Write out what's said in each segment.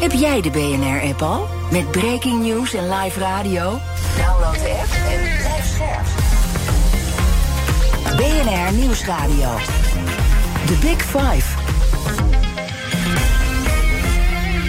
Heb jij de BNR-app al? Met breaking news en live radio? Download de app en blijf scherp. BNR Nieuwsradio. The Big Five.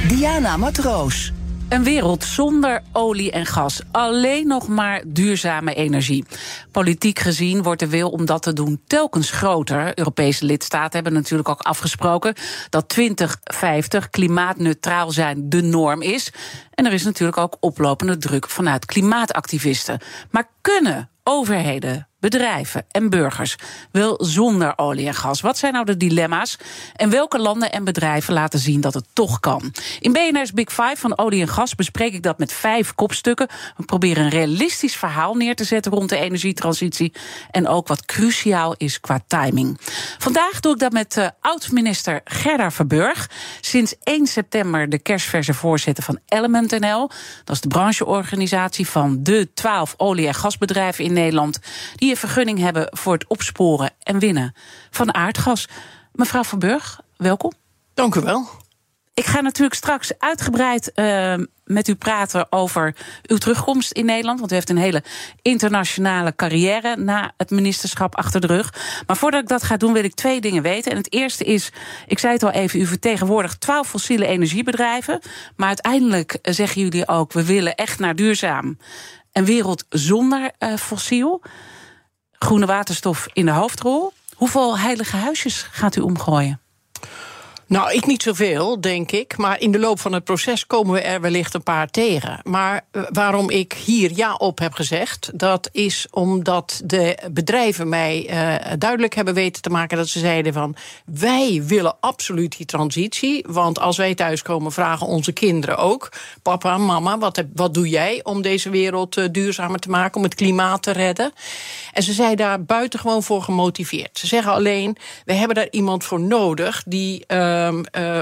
Diana Matroos. Een wereld zonder olie en gas. Alleen nog maar duurzame energie. Politiek gezien wordt de wil om dat te doen telkens groter. Europese lidstaten hebben natuurlijk ook afgesproken dat 2050 klimaatneutraal zijn de norm is. En er is natuurlijk ook oplopende druk vanuit klimaatactivisten. Maar kunnen overheden bedrijven en burgers wel zonder olie en gas? Wat zijn nou de dilemma's? En welke landen en bedrijven laten zien dat het toch kan? In BNR's Big Five van olie en gas bespreek ik dat met vijf kopstukken. We proberen een realistisch verhaal neer te zetten rond de energietransitie. En ook wat cruciaal is qua timing. Vandaag doe ik dat met uh, oud-minister Gerda Verburg. Sinds 1 september de kerstverse voorzitter van Element.nl. Dat is de brancheorganisatie van de 12 olie- en gasbedrijven in Nederland. Die een vergunning hebben voor het opsporen en winnen van aardgas. Mevrouw Verburg, welkom. Dank u wel. Ik ga natuurlijk straks uitgebreid uh, met u praten over uw terugkomst in Nederland. Want u heeft een hele internationale carrière na het ministerschap achter de rug. Maar voordat ik dat ga doen, wil ik twee dingen weten. En het eerste is, ik zei het al even, u vertegenwoordigt twaalf fossiele energiebedrijven. Maar uiteindelijk zeggen jullie ook, we willen echt naar duurzaam. Een wereld zonder uh, fossiel groene waterstof in de hoofdrol. Hoeveel heilige huisjes gaat u omgooien? Nou, ik niet zoveel, denk ik. Maar in de loop van het proces komen we er wellicht een paar tegen. Maar uh, waarom ik hier ja op heb gezegd, dat is omdat de bedrijven mij uh, duidelijk hebben weten te maken dat ze zeiden van wij willen absoluut die transitie. Want als wij thuiskomen, vragen onze kinderen ook: papa, mama, wat, wat doe jij om deze wereld uh, duurzamer te maken, om het klimaat te redden? En ze zijn daar buitengewoon voor gemotiveerd. Ze zeggen alleen: we hebben daar iemand voor nodig die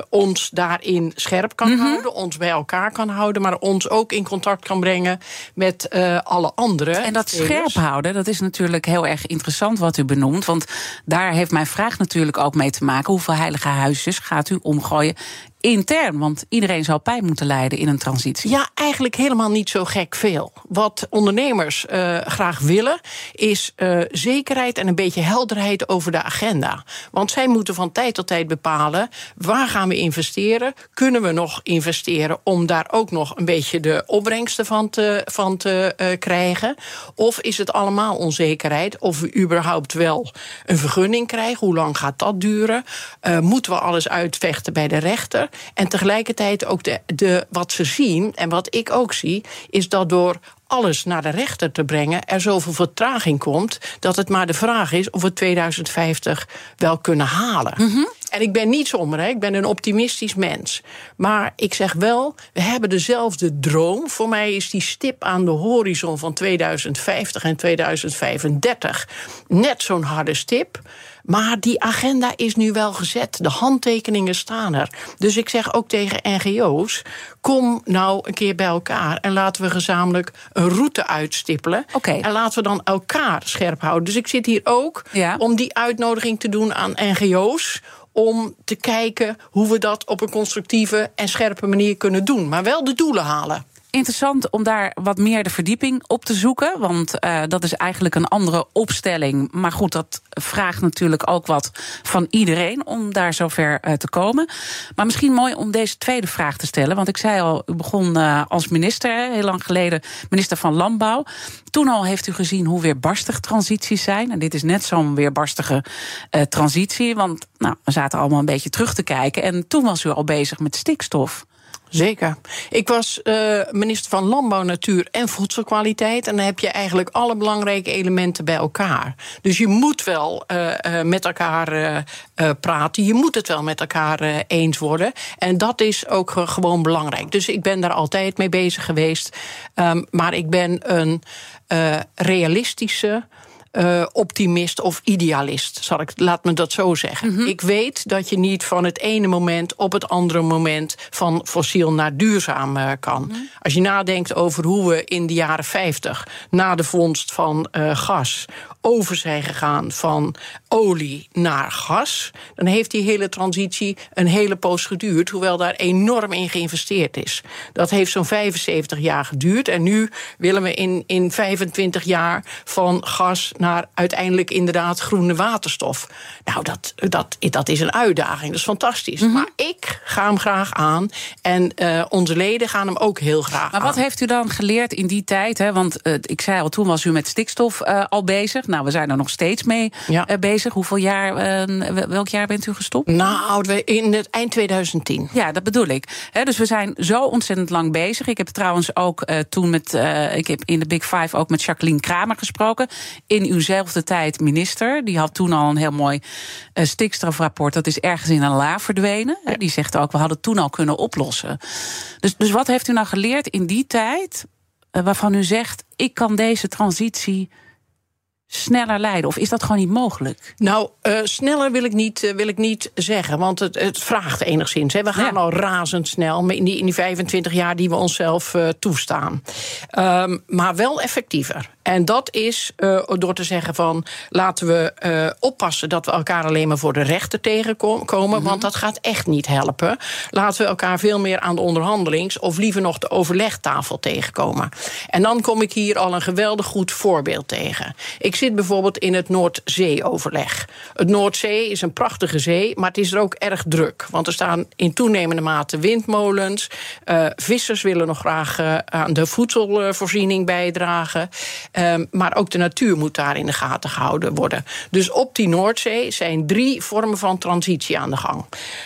ons daarin scherp kan mm -hmm. houden, ons bij elkaar kan houden, maar ons ook in contact kan brengen met uh, alle anderen. En dat scherp houden, dat is natuurlijk heel erg interessant wat u benoemt. Want daar heeft mijn vraag natuurlijk ook mee te maken. Hoeveel heilige huisjes gaat u omgooien intern? Want iedereen zal pijn moeten lijden in een transitie. Ja, eigenlijk helemaal niet zo gek veel. Wat ondernemers uh, graag willen, is uh, zekerheid en een beetje helderheid over de agenda. Want zij moeten van tijd tot tijd bepalen waar gaan we investeren. Kunnen we nog investeren om daar ook nog een beetje de opbrengsten van te, van te uh, krijgen? Of is het allemaal onzekerheid? Of we überhaupt wel een vergunning krijgen? Hoe lang gaat dat duren? moeten we alles uitvechten bij de rechter? En tegelijkertijd ook de, de, wat ze zien, en wat ik ook zie, is dat door alles naar de rechter te brengen, er zoveel vertraging komt dat het maar de vraag is of we 2050 wel kunnen halen. Mm -hmm. En ik ben niet somber, hè? ik ben een optimistisch mens. Maar ik zeg wel, we hebben dezelfde droom. Voor mij is die stip aan de horizon van 2050 en 2035 net zo'n harde stip. Maar die agenda is nu wel gezet. De handtekeningen staan er. Dus ik zeg ook tegen NGO's: kom nou een keer bij elkaar en laten we gezamenlijk een route uitstippelen. Okay. En laten we dan elkaar scherp houden. Dus ik zit hier ook ja. om die uitnodiging te doen aan NGO's om te kijken hoe we dat op een constructieve en scherpe manier kunnen doen. Maar wel de doelen halen interessant om daar wat meer de verdieping op te zoeken. Want uh, dat is eigenlijk een andere opstelling. Maar goed, dat vraagt natuurlijk ook wat van iedereen om daar zover uh, te komen. Maar misschien mooi om deze tweede vraag te stellen. Want ik zei al, u begon uh, als minister, heel lang geleden, minister van Landbouw. Toen al heeft u gezien hoe weerbarstig transities zijn. En dit is net zo'n weerbarstige transitie. Want nou, we zaten allemaal een beetje terug te kijken. En toen was u al bezig met stikstof. Zeker. Ik was uh, minister van Landbouw, Natuur en Voedselkwaliteit. En dan heb je eigenlijk alle belangrijke elementen bij elkaar. Dus je moet wel uh, uh, met elkaar praten. Je moet het wel met elkaar eens worden. En dat is ook gewoon belangrijk. Dus ik ben daar altijd mee bezig geweest. Um, maar ik ben een realistische uh, optimist of idealist. Zal ik, laat me dat zo zeggen. Mm -hmm. Ik weet dat je niet van het ene moment op het andere moment van fossiel naar duurzaam uh, kan. Mm -hmm. Als je nadenkt over hoe we in de jaren 50 na de vondst van uh, gas over zijn gegaan van olie naar gas, dan heeft die hele transitie een hele poos geduurd, hoewel daar enorm in geïnvesteerd is. Dat heeft zo'n 75 jaar geduurd en nu willen we in, in 25 jaar van gas naar uiteindelijk inderdaad groene waterstof. Nou, dat, dat, dat is een uitdaging, dat is fantastisch. Mm -hmm. Maar ik ga hem graag aan en uh, onze leden gaan hem ook heel graag maar aan. wat heeft u dan geleerd in die tijd? Hè? Want uh, ik zei al, toen was u met stikstof uh, al bezig. Nou, we zijn er nog steeds mee ja. bezig. Hoeveel jaar, welk jaar bent u gestopt? Nou, in het eind 2010. Ja, dat bedoel ik. Dus we zijn zo ontzettend lang bezig. Ik heb trouwens ook toen met, ik heb in de Big Five ook met Jacqueline Kramer gesproken. In uwzelfde tijd minister. Die had toen al een heel mooi stikstofrapport. Dat is ergens in een la verdwenen. Die zegt ook, we hadden toen al kunnen oplossen. Dus, dus wat heeft u nou geleerd in die tijd... Waarvan u zegt, ik kan deze transitie sneller leiden? Of is dat gewoon niet mogelijk? Nou, uh, sneller wil ik niet, uh, wil ik niet zeggen, want het, het vraagt enigszins. Hè. We gaan ja. al razendsnel in die, in die 25 jaar die we onszelf uh, toestaan. Um, maar wel effectiever. En dat is door te zeggen van laten we oppassen dat we elkaar alleen maar voor de rechter tegenkomen. Mm -hmm. Want dat gaat echt niet helpen. Laten we elkaar veel meer aan de onderhandelings- of liever nog de overlegtafel tegenkomen. En dan kom ik hier al een geweldig goed voorbeeld tegen. Ik zit bijvoorbeeld in het Noordzee-overleg. Het Noordzee is een prachtige zee, maar het is er ook erg druk. Want er staan in toenemende mate windmolens. Uh, vissers willen nog graag aan de voedselvoorziening bijdragen. Um, maar ook de natuur moet daar in de gaten gehouden worden. Dus op die Noordzee zijn drie vormen van transitie aan de gang.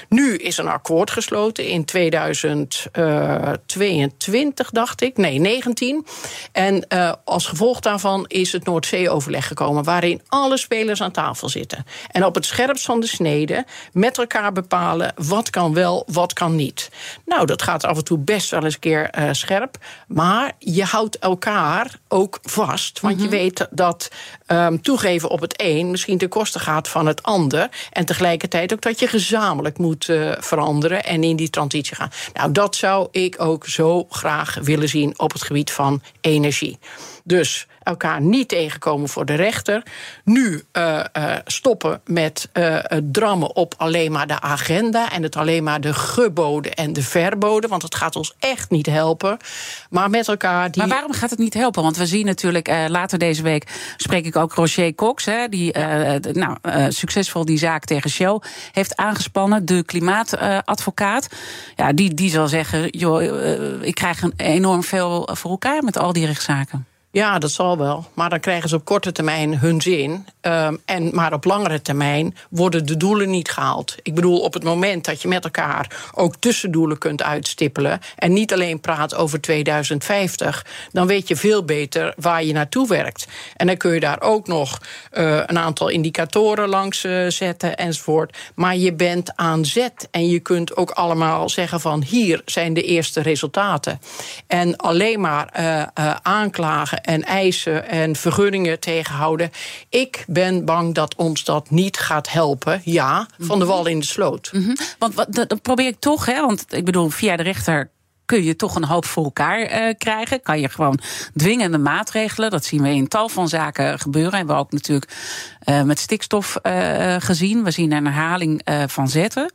Nu is een akkoord gesloten in 2022, dacht ik. Nee, 19. En als gevolg daarvan is het Noordzee-overleg gekomen, waarin alle spelers aan tafel zitten. En op het scherpst van de snede met elkaar bepalen wat kan wel, wat kan niet. Nou, dat gaat af en toe best wel eens een keer uh, scherp. Maar je houdt elkaar ook vast. Want mm -hmm. je weet dat um, toegeven op het een misschien ten koste gaat van het ander. En tegelijkertijd ook dat je gezamenlijk moet uh, veranderen en in die transitie gaan. Nou, dat zou ik ook zo graag willen zien op het gebied van energie. Dus elkaar niet tegenkomen voor de rechter. Nu uh, uh, stoppen met uh, het drammen op alleen maar de agenda en het alleen maar de geboden en de verboden, want het gaat ons echt niet helpen. Maar met elkaar. Die... Maar waarom gaat het niet helpen? Want we zien natuurlijk later deze week spreek ik ook Roger Cox, hè, die nou, succesvol die zaak tegen Shell heeft aangespannen, de klimaatadvocaat. ja, die, die zal zeggen: joh, ik krijg een enorm veel voor elkaar met al die rechtszaken. Ja, dat zal wel. Maar dan krijgen ze op korte termijn hun zin. Um, en, maar op langere termijn worden de doelen niet gehaald. Ik bedoel, op het moment dat je met elkaar ook tussendoelen kunt uitstippelen. en niet alleen praat over 2050. dan weet je veel beter waar je naartoe werkt. En dan kun je daar ook nog uh, een aantal indicatoren langs uh, zetten enzovoort. Maar je bent aan zet. En je kunt ook allemaal zeggen: van hier zijn de eerste resultaten. En alleen maar uh, uh, en eisen en vergunningen tegenhouden. Ik ben bang dat ons dat niet gaat helpen. Ja, van de wal in de sloot. Mm -hmm. Want wat, dat probeer ik toch, hè? Want ik bedoel, via de rechter kun je toch een hoop voor elkaar uh, krijgen. Kan je gewoon dwingende maatregelen. Dat zien we in tal van zaken gebeuren. Hebben we ook natuurlijk uh, met stikstof uh, gezien. We zien een herhaling van zetten.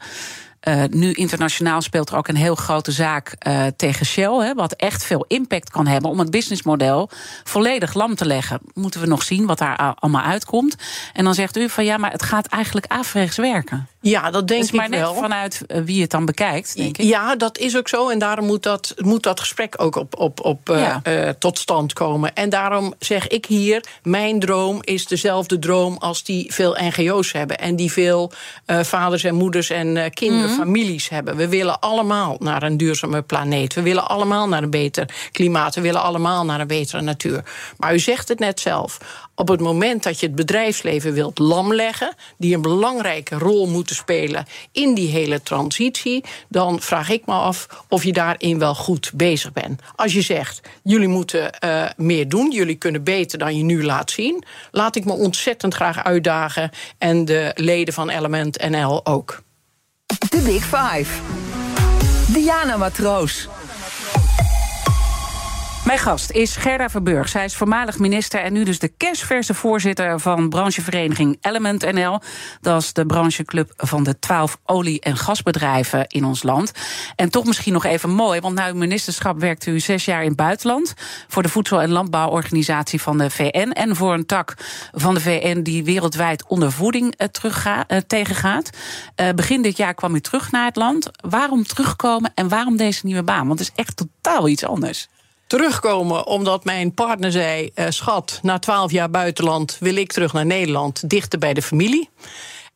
Uh, nu internationaal speelt er ook een heel grote zaak uh, tegen Shell. Hè, wat echt veel impact kan hebben om het businessmodel volledig lam te leggen. Moeten we nog zien wat daar allemaal uitkomt. En dan zegt u van ja, maar het gaat eigenlijk averechts werken. Ja, dat denk dus maar ik net wel. vanuit eh, wie het dan bekijkt, denk ik. Ja, dat is ook zo. En daarom moet dat, moet dat gesprek ook op, op, op, eh, Ja. eh, tot stand komen. En daarom zeg ik hier: mijn droom is dezelfde droom als die veel NGO's hebben. En die veel vaders en moeders en eh, kinderen, Mhm. families hebben. We willen allemaal naar een duurzame planeet. We willen allemaal naar een beter klimaat. We willen allemaal naar een betere natuur. Maar u zegt het net zelf. Op het moment dat je het bedrijfsleven wilt lamleggen, die een belangrijke rol moeten spelen in die hele transitie, dan vraag ik me af of je daarin wel goed bezig bent. Als je zegt, jullie moeten eh, meer doen, jullie kunnen beter dan je nu laat zien, laat ik me ontzettend graag uitdagen en de leden van Element NL ook. De Big Five. Diana Matroos. Mijn gast is Gerda Verburg. Zij is voormalig minister en nu dus de kerstverse voorzitter van branchevereniging Element NL. Dat is de brancheclub van de twaalf olie- en gasbedrijven in ons land. En toch misschien nog even mooi, want na uw ministerschap werkte u zes jaar in het buitenland. Voor de Voedsel- en Landbouworganisatie van de VN. En voor een tak van de VN die wereldwijd ondervoeding eh, terugga- eh, tegengaat. Eh, begin dit jaar kwam u terug naar het land. Waarom terugkomen en waarom deze nieuwe baan? Want het is echt totaal iets anders. Terugkomen omdat mijn partner zei: eh, Schat, na twaalf jaar buitenland wil ik terug naar Nederland, dichter bij de familie.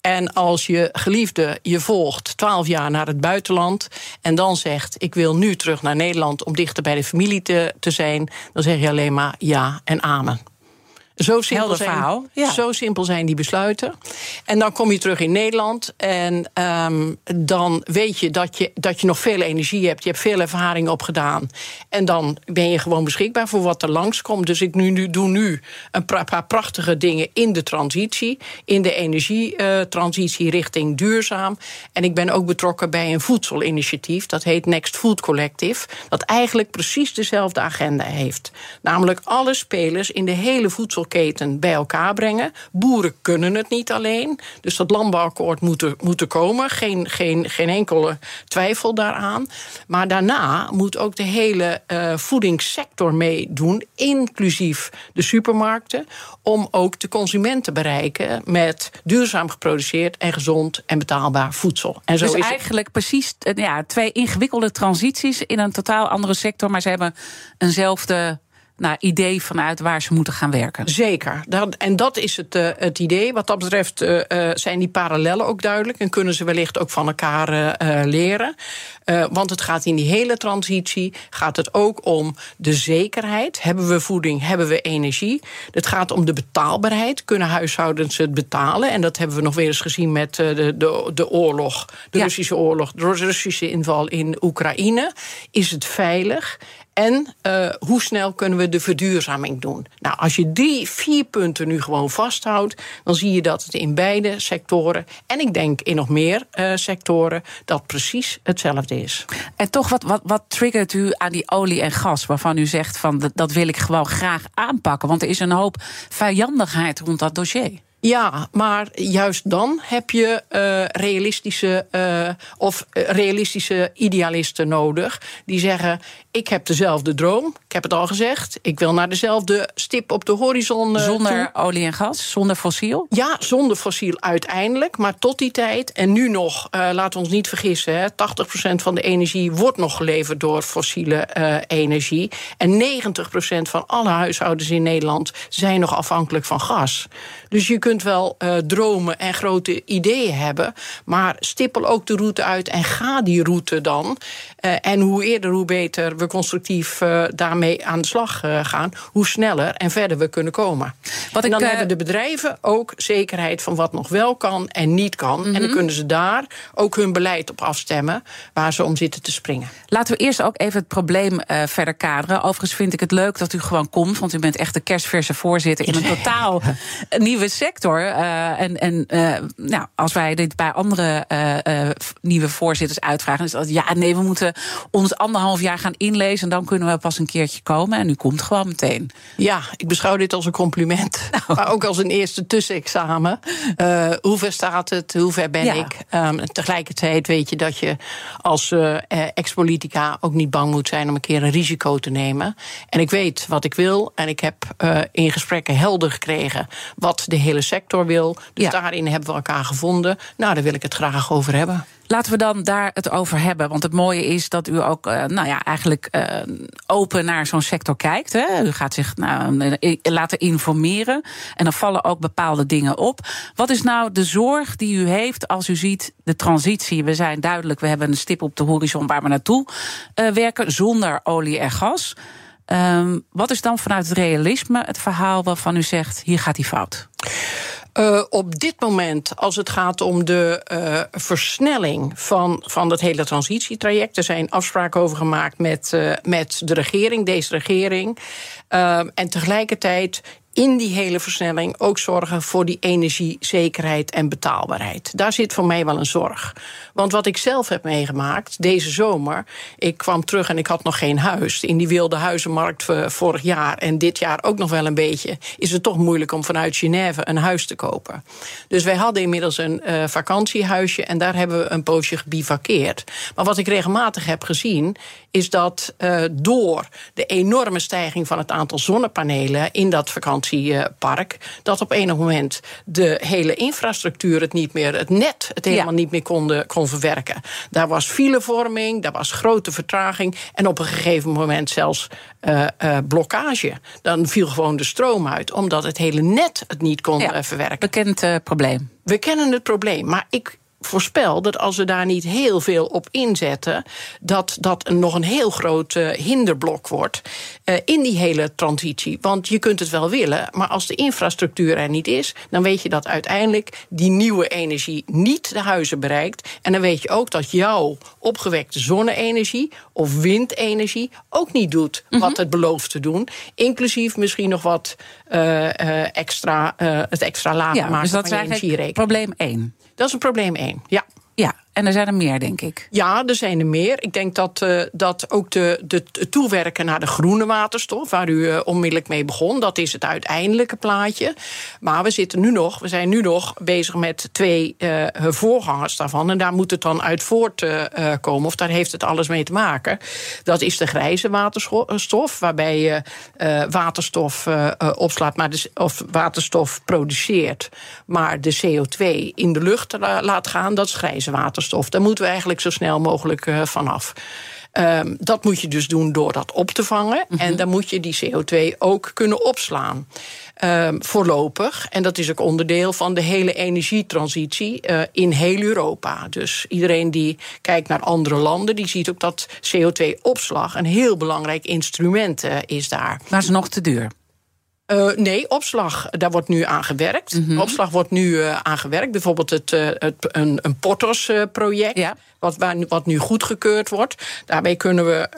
En als je geliefde je volgt twaalf jaar naar het buitenland en dan zegt: Ik wil nu terug naar Nederland om dichter bij de familie te, te zijn, dan zeg je alleen maar ja en amen. Zo simpel, zijn, ja. zo simpel zijn die besluiten. En dan kom je terug in Nederland. En ehm, dan weet je dat, je dat je nog veel energie hebt. Je hebt veel ervaring opgedaan. En dan ben je gewoon beschikbaar voor wat er langskomt. Dus ik nu, nu, doe nu een paar prachtige dingen in de transitie. In de energietransitie richting duurzaam. En ik ben ook betrokken bij een voedselinitiatief. Dat heet Next Food Collective. Dat eigenlijk precies dezelfde agenda heeft. Namelijk alle spelers in de hele voedselketen bij elkaar brengen. Boeren kunnen het niet alleen. Dus dat landbouwakkoord moet er, moet er komen. Geen, geen, geen enkele twijfel daaraan. Maar daarna moet ook de hele eh, voedingssector meedoen. Inclusief de supermarkten. Om ook de consument te bereiken met duurzaam geproduceerd en gezond en betaalbaar voedsel. En zo dus is het. eigenlijk precies eh, ja, twee ingewikkelde transities in een totaal andere sector, maar ze hebben eenzelfde nou, idee vanuit waar ze moeten gaan werken. Zeker. Dat, en dat is het, eh, het idee. Wat dat betreft eh, eh, zijn die parallellen ook duidelijk. En kunnen ze wellicht ook van elkaar leren. Want het gaat in die hele transitie gaat het ook om de zekerheid. Hebben we voeding? Hebben we energie? Het gaat om de betaalbaarheid. Kunnen huishoudens het betalen? En dat hebben we nog weer eens gezien met de, de, de oorlog. De Ja. Russische oorlog. De Russische inval in Oekraïne. Is het veilig? En eh, hoe snel kunnen we de verduurzaming doen? Nou, als je die vier punten nu gewoon vasthoudt, dan zie je dat het in beide sectoren, en ik denk in nog meer eh, sectoren, dat precies hetzelfde is. En toch, wat, wat, wat triggert u aan die olie en gas, waarvan u zegt van dat, dat wil ik gewoon graag aanpakken? Want er is een hoop vijandigheid rond dat dossier. Ja, maar juist dan heb je eh, realistische eh, of eh, realistische idealisten nodig die zeggen: ik heb dezelfde droom. Ik heb het al gezegd. Ik wil naar dezelfde stip op de horizon. toe. Zonder olie en gas, zonder fossiel. Ja, zonder fossiel uiteindelijk. Maar tot die tijd, en nu nog, laten we ons niet vergissen... Hè, 80% van de energie wordt nog geleverd door fossiele energie. En 90% van alle huishoudens in Nederland zijn nog afhankelijk van gas. Dus je kunt wel eh, dromen en grote ideeën hebben... maar stippel ook de route uit en ga die route dan. Eh, en hoe eerder, hoe beter we constructief eh, daarmee aan de slag eh, gaan... hoe sneller en verder we kunnen komen. Wat en ik, dan hebben de bedrijven ook zekerheid van wat nog wel kan en niet kan. En Mhm. dan kunnen ze daar ook hun beleid op afstemmen waar ze om zitten te springen. Laten we eerst ook even het probleem verder kaderen. Overigens vind ik het leuk dat u gewoon komt, want u bent echt de kerstverse voorzitter in een totaal nieuwe sector. En en nou, als wij dit bij andere nieuwe voorzitters uitvragen, dat ja, nee, we moeten ons anderhalf jaar gaan inlezen en dan kunnen we pas een keertje komen. En u komt gewoon meteen. Ja, ik beschouw dit als een compliment. Nou. Maar ook als een eerste tussenexamen. Eh hoe ver staat het? Hoe ver ben Ja. ik? Ehm, tegelijkertijd weet je dat je als eh, eh, ex-politica ook niet bang moet zijn om een keer een risico te nemen. En ik weet wat ik wil. En ik heb in gesprekken helder gekregen wat de hele sector wil. Dus daarin hebben we elkaar gevonden. Nou, daar wil ik het graag over hebben. Laten we dan daar het over hebben. Want het mooie is dat u ook uh, nou ja, eigenlijk uh, open naar zo'n sector kijkt. Hè. U gaat zich nou, laten informeren. En dan vallen ook bepaalde dingen op. Wat is nou de zorg die u heeft als u ziet de transitie? We zijn duidelijk, we hebben een stip op de horizon waar we naartoe uh, werken. Zonder olie en gas. Um, wat is dan vanuit het realisme het verhaal waarvan u zegt: hier gaat die fout? Uh, op dit moment, als het gaat om de uh, versnelling van, van het hele transitietraject, er zijn afspraken over gemaakt met, uh, met de regering, deze regering. en tegelijkertijd in die hele versnelling ook zorgen voor die energiezekerheid en betaalbaarheid. Daar zit voor mij wel een zorg. Want wat ik zelf heb meegemaakt deze zomer, ik kwam terug en ik had nog geen huis. In die wilde huizenmarkt vorig jaar en dit jaar ook nog wel een beetje, is het toch moeilijk om vanuit Genève een huis te kopen. Dus wij hadden inmiddels een uh, vakantiehuisje en daar hebben we een poosje gebivakkeerd. Maar wat ik regelmatig heb gezien, is dat uh, door de enorme stijging van het aantal zonnepanelen in dat vakantiepark, dat op enig moment de hele infrastructuur het niet meer, het net, het helemaal ja. niet meer kon, kon verwerken. Daar was filevorming, daar was grote vertraging en op een gegeven moment zelfs uh, uh, blokkage. Dan viel gewoon de stroom uit, omdat het hele net het niet kon ja, verwerken. Bekend probleem. We kennen het probleem, maar ik voorspel dat als we daar niet heel veel op inzetten, dat dat nog een heel groot uh, hinderblok wordt uh, in die hele transitie. Want je kunt het wel willen, maar als de infrastructuur er niet is, dan weet je dat uiteindelijk die nieuwe energie niet de huizen bereikt. En dan weet je ook dat jouw opgewekte zonne-energie of windenergie ook niet doet wat mm -hmm. het belooft te doen. Inclusief misschien nog wat uh, extra, het extra lager ja, maken dus dat van je energierekening. Probleem 1. Dat is een probleem één, ja. Ja, en er zijn er meer, denk ik. Ja, er zijn er meer. Ik denk dat, uh, dat ook de, de toewerken naar de groene waterstof, waar u uh, onmiddellijk mee begon, dat is het uiteindelijke plaatje. Maar we zitten nu nog, we zijn nu nog bezig met twee uh, voorgangers daarvan. En daar moet het dan uit voortkomen, of daar heeft het alles mee te maken. Dat is de grijze waterstof, waarbij je waterstof opslaat, maar de, of waterstof produceert, maar de CO2 in de lucht laat gaan. Dat is grijze waterstof. Daar moeten we eigenlijk zo snel mogelijk uh, vanaf. Um, dat moet je dus doen door dat op te vangen. Mm -hmm. En dan moet je die CO2 ook kunnen opslaan. Um, voorlopig. En dat is ook onderdeel van de hele energietransitie uh, in heel Europa. Dus iedereen die kijkt naar andere landen, die ziet ook dat CO2-opslag een heel belangrijk instrument uh, is daar. Maar is nog te duur. Uh, nee, opslag, daar wordt nu aan gewerkt. Mm -hmm. Opslag wordt nu uh, aan gewerkt. Bijvoorbeeld het, uh, het, een, een Portos-project. Ja. Wat, wat nu goedgekeurd wordt. Daarmee kunnen we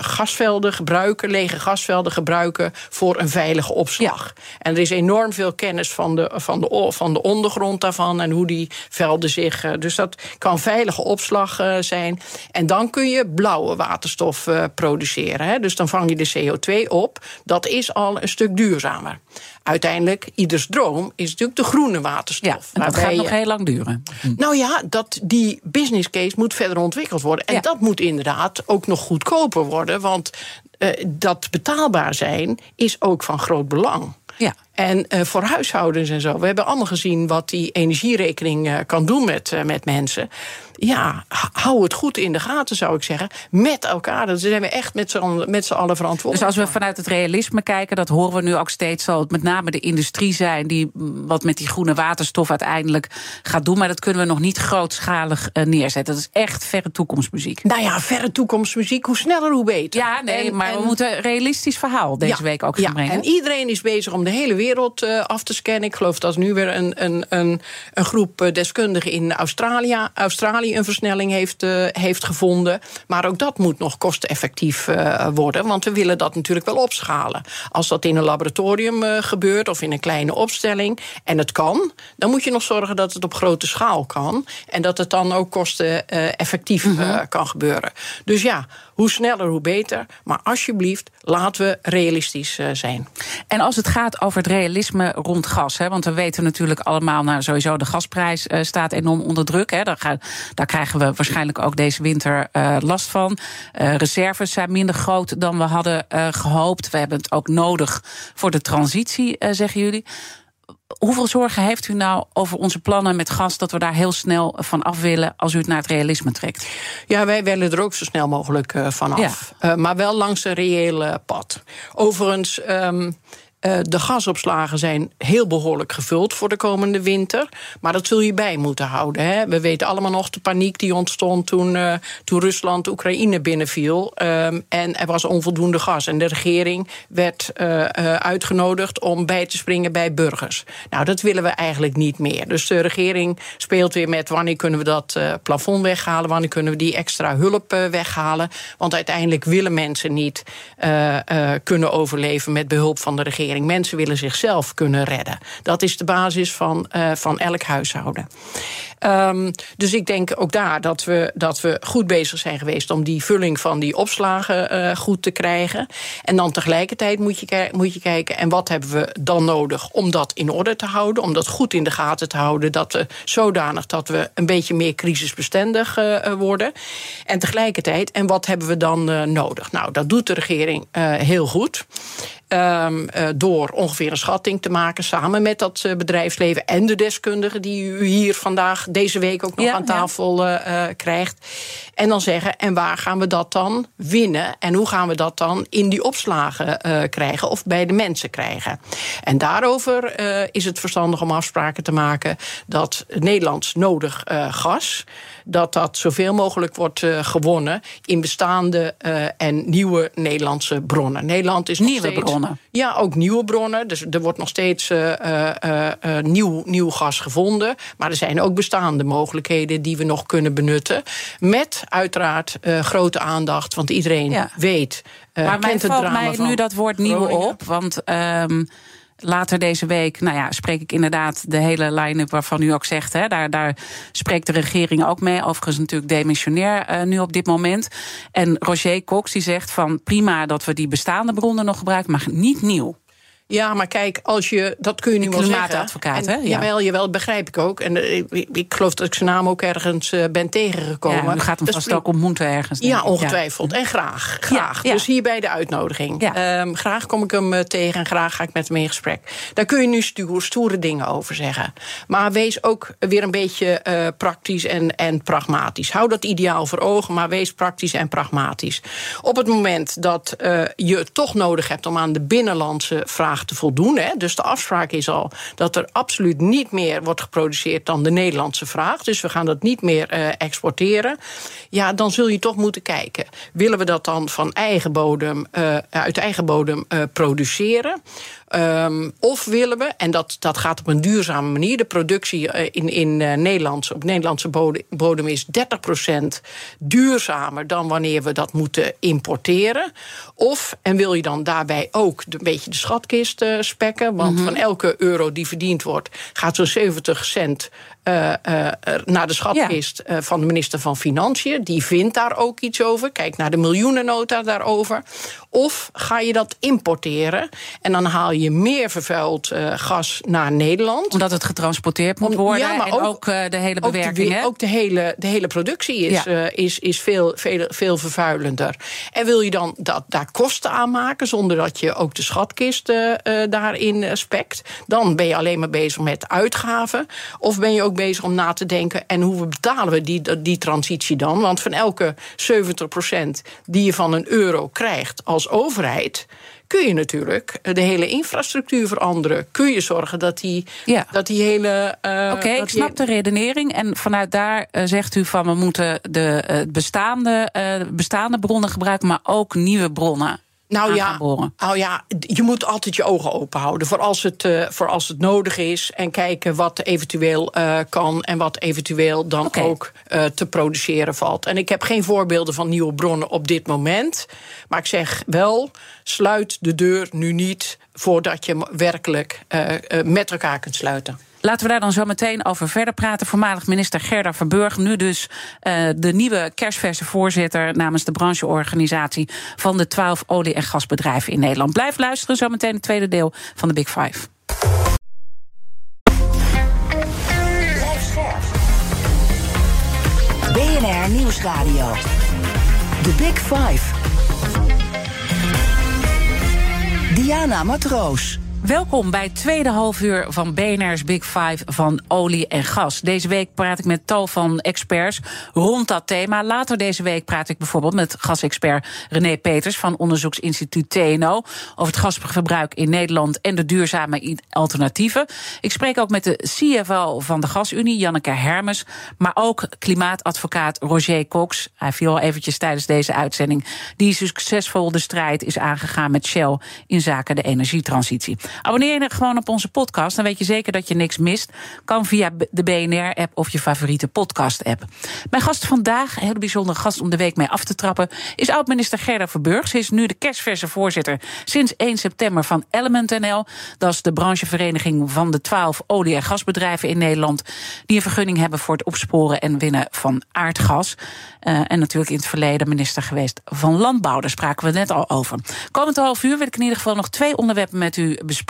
gasvelden gebruiken, lege gasvelden gebruiken voor een veilige opslag. Ja. En er is enorm veel kennis van de, van, de, van de ondergrond daarvan en hoe die velden zich. dus dat kan veilige opslag zijn. En dan kun je blauwe waterstof produceren. Hè. Dus dan vang je de CO2 op. Dat is al een stuk duurzamer. Uiteindelijk, ieders droom is natuurlijk de groene waterstof. Ja, dat gaat nog heel lang duren. Nou ja, dat, die business case moet verder ontwikkeld worden. En ja. dat moet inderdaad ook nog goedkoper worden. Want uh, dat betaalbaar zijn is ook van groot belang. Ja. En uh, voor huishoudens en zo. We hebben allemaal gezien wat die energierekening uh, kan doen met, uh, met mensen. Ja, hou het goed in de gaten, zou ik zeggen. Met elkaar. Daar zijn we echt met z'n allen verantwoordelijk. Dus als we vanuit het realisme kijken, dat horen we nu ook steeds, zal het met name de industrie zijn die wat met die groene waterstof uiteindelijk gaat doen. Maar dat kunnen we nog niet grootschalig neerzetten. Dat is echt verre toekomstmuziek. Nou ja, verre toekomstmuziek. Hoe sneller, hoe beter. Ja, nee, en, maar en, we moeten een realistisch verhaal deze ja, week ook gaan ja, brengen. En iedereen is bezig om de hele wereld uh, af te scannen. Ik geloof dat nu weer een, een, een, een groep deskundigen in Australië, Australië een versnelling heeft, uh, heeft gevonden. Maar ook dat moet nog kosteneffectief worden. Want we willen dat natuurlijk wel opschalen. Als dat in een laboratorium gebeurt of in een kleine opstelling en het kan, dan moet je nog zorgen dat het op grote schaal kan. En dat het dan ook kosteneffectief mm -hmm. kan gebeuren. Dus ja, hoe sneller, hoe beter. Maar alsjeblieft, laten we realistisch zijn. En als het gaat over het realisme rond gas. Hè, want we weten natuurlijk allemaal, nou sowieso de gasprijs uh, staat enorm onder druk. Hè, daar, ga, daar, krijgen we waarschijnlijk ook deze winter uh, last van. Reserves zijn minder groot dan we hadden gehoopt. We hebben het ook nodig voor de transitie, zeggen jullie. Hoeveel zorgen heeft u nou over onze plannen met gas, dat we daar heel snel van af willen als u het naar het realisme trekt? Ja, wij willen er ook zo snel mogelijk uh, van af. Ja. Uh, maar wel langs een reële pad. Overigens. Um, uh, de gasopslagen zijn heel behoorlijk gevuld voor de komende winter. Maar dat zul je bij moeten houden. Hè. We weten allemaal nog de paniek die ontstond toen, uh, toen Rusland Oekraïne binnenviel. Um, en er was onvoldoende gas. En de regering werd uh, uitgenodigd om bij te springen bij burgers. Nou, dat willen we eigenlijk niet meer. Dus de regering speelt weer met wanneer kunnen we dat plafond weghalen, wanneer kunnen we die extra hulp weghalen. Want uiteindelijk willen mensen niet kunnen overleven met behulp van de regering. Mensen willen zichzelf kunnen redden. Dat is de basis van, uh, van elk huishouden. Um, dus ik denk ook daar dat we, dat we goed bezig zijn geweest om die vulling van die opslagen uh, goed te krijgen. En dan tegelijkertijd moet je, moet je kijken, en wat hebben we dan nodig om dat in orde te houden, om dat goed in de gaten te houden, dat we zodanig dat we een beetje meer crisisbestendig uh, worden. En tegelijkertijd, en wat hebben we dan uh, nodig? Nou, dat doet de regering heel goed. Uh, door ongeveer een schatting te maken samen met dat bedrijfsleven en de deskundigen die u hier vandaag deze week ook nog ja, aan tafel ja. uh, krijgt. En dan zeggen, en waar gaan we dat dan winnen? En hoe gaan we dat dan in die opslagen krijgen of bij de mensen krijgen? En daarover is het verstandig om afspraken te maken dat Nederlands nodig gas dat dat zoveel mogelijk wordt gewonnen in bestaande en nieuwe Nederlandse bronnen. Nederland is nieuwe steeds, bronnen. Ja, ook nieuwe bronnen. Dus er wordt nog steeds nieuw, nieuw gas gevonden. Maar er zijn ook bestaande mogelijkheden die we nog kunnen benutten. Met uiteraard grote aandacht, want iedereen ja. weet. maar mij valt mij nu dat woord nieuwe op. Want. Um, later deze week, nou ja, spreek ik inderdaad de hele line-up waarvan u ook zegt. Hè, daar, daar spreekt de regering ook mee. Overigens natuurlijk demissionair uh, nu op dit moment. En Roger Cox die zegt van prima dat we die bestaande bronnen nog gebruiken, maar niet nieuw. Ja, maar kijk, als je, dat kun je nu wel zeggen. Klimaatadvocaat, hè? Ja. Jawel, jawel, begrijp ik ook. En uh, ik, ik, geloof dat ik zijn naam ook ergens uh, ben tegengekomen. Ja, u gaat hem vast ook ontmoeten ergens. Ja, ongetwijfeld. Ja. En graag. graag. Ja, dus hier bij de uitnodiging. Um, graag kom ik hem uh, tegen en graag ga ik met hem in gesprek. Daar kun je nu stoer, stoere dingen over zeggen. Maar wees ook weer een beetje praktisch en, en pragmatisch. Hou dat ideaal voor ogen, maar wees praktisch en pragmatisch. Op het moment dat je het toch nodig hebt om aan de binnenlandse vraag te voldoen. Hè. Dus de afspraak is al dat er absoluut niet meer wordt geproduceerd dan de Nederlandse vraag. Dus we gaan dat niet meer uh, exporteren. Ja, dan zul je toch moeten kijken. Willen we dat dan van eigen bodem, uh, uit eigen bodem uh, produceren? Um, of willen we, en dat, dat gaat op een duurzame manier, de productie in, in uh, Nederlands, op Nederlandse bodem, bodem is 30% duurzamer dan wanneer we dat moeten importeren. Of, en wil je dan daarbij ook een beetje de schatkist uh, spekken, want mm -hmm. van elke euro die verdiend wordt, gaat zo'n 70 cent uh, uh, naar de schatkist ja. van de minister van Financiën. Die vindt daar ook iets over. Kijk naar de miljoenennota daarover. Of ga je dat importeren en dan haal je meer vervuild gas naar Nederland. Omdat het getransporteerd moet worden ja, maar en ook, ook de hele bewerking. Ook, de, ook de, hele, de hele productie is, ja. is, is veel, veel, veel vervuilender. En wil je dan dat, daar kosten aan maken zonder dat je ook de schatkist daarin spekt, dan ben je alleen maar bezig met uitgaven. Of ben je ook bezig om na te denken. En hoe betalen we die, die transitie dan? Want van elke 70% die je van een euro krijgt als overheid kun je natuurlijk de hele infrastructuur veranderen. Kun je zorgen dat die, ja. dat die hele. Uh, Oké, okay, ik snap de redenering. En vanuit daar uh, zegt u van we moeten de uh, bestaande, bestaande bronnen gebruiken, maar ook nieuwe bronnen. Nou ja, nou ja, je moet altijd je ogen open houden voor als het, uh, voor als het nodig is. En kijken wat eventueel uh, kan en wat eventueel dan okay. ook uh, te produceren valt. En ik heb geen voorbeelden van nieuwe bronnen op dit moment. Maar ik zeg wel, sluit de deur nu niet voordat je werkelijk met elkaar kunt sluiten. Laten we daar dan zo meteen over verder praten. Voormalig minister Gerda Verburg, nu dus uh, de nieuwe kerstverse voorzitter namens de brancheorganisatie van de twaalf olie- en gasbedrijven in Nederland. Blijf luisteren, zo meteen het tweede deel van de Big Five. BNR Nieuwsradio. The Big Five. Diana Matroos. Welkom bij tweede halfuur van BNR's Big Five van olie en gas. Deze week praat ik met tal van experts rond dat thema. Later deze week praat ik bijvoorbeeld met gasexpert René Peters van onderzoeksinstituut TNO over het gasverbruik in Nederland en de duurzame alternatieven. Ik spreek ook met de CFO van de Gasunie, Janneke Hermes, maar ook klimaatadvocaat Roger Cox. Hij viel eventjes tijdens deze uitzending, die succesvol de strijd is aangegaan met Shell in zaken de energietransitie. Abonneer je gewoon op onze podcast, dan weet je zeker dat je niks mist. Kan via de BNR-app of je favoriete podcast-app. Mijn gast vandaag, een hele bijzondere gast om de week mee af te trappen, is oud-minister Gerda Verburg. Ze is nu de kerstverse voorzitter sinds 1 september van Element NL. Dat is de branchevereniging van de 12 olie- en gasbedrijven in Nederland. die een vergunning hebben voor het opsporen en winnen van aardgas. Uh, en natuurlijk in het verleden minister geweest van Landbouw. Daar spraken we net al over. Komend half uur wil ik in ieder geval nog twee onderwerpen met u bespreken.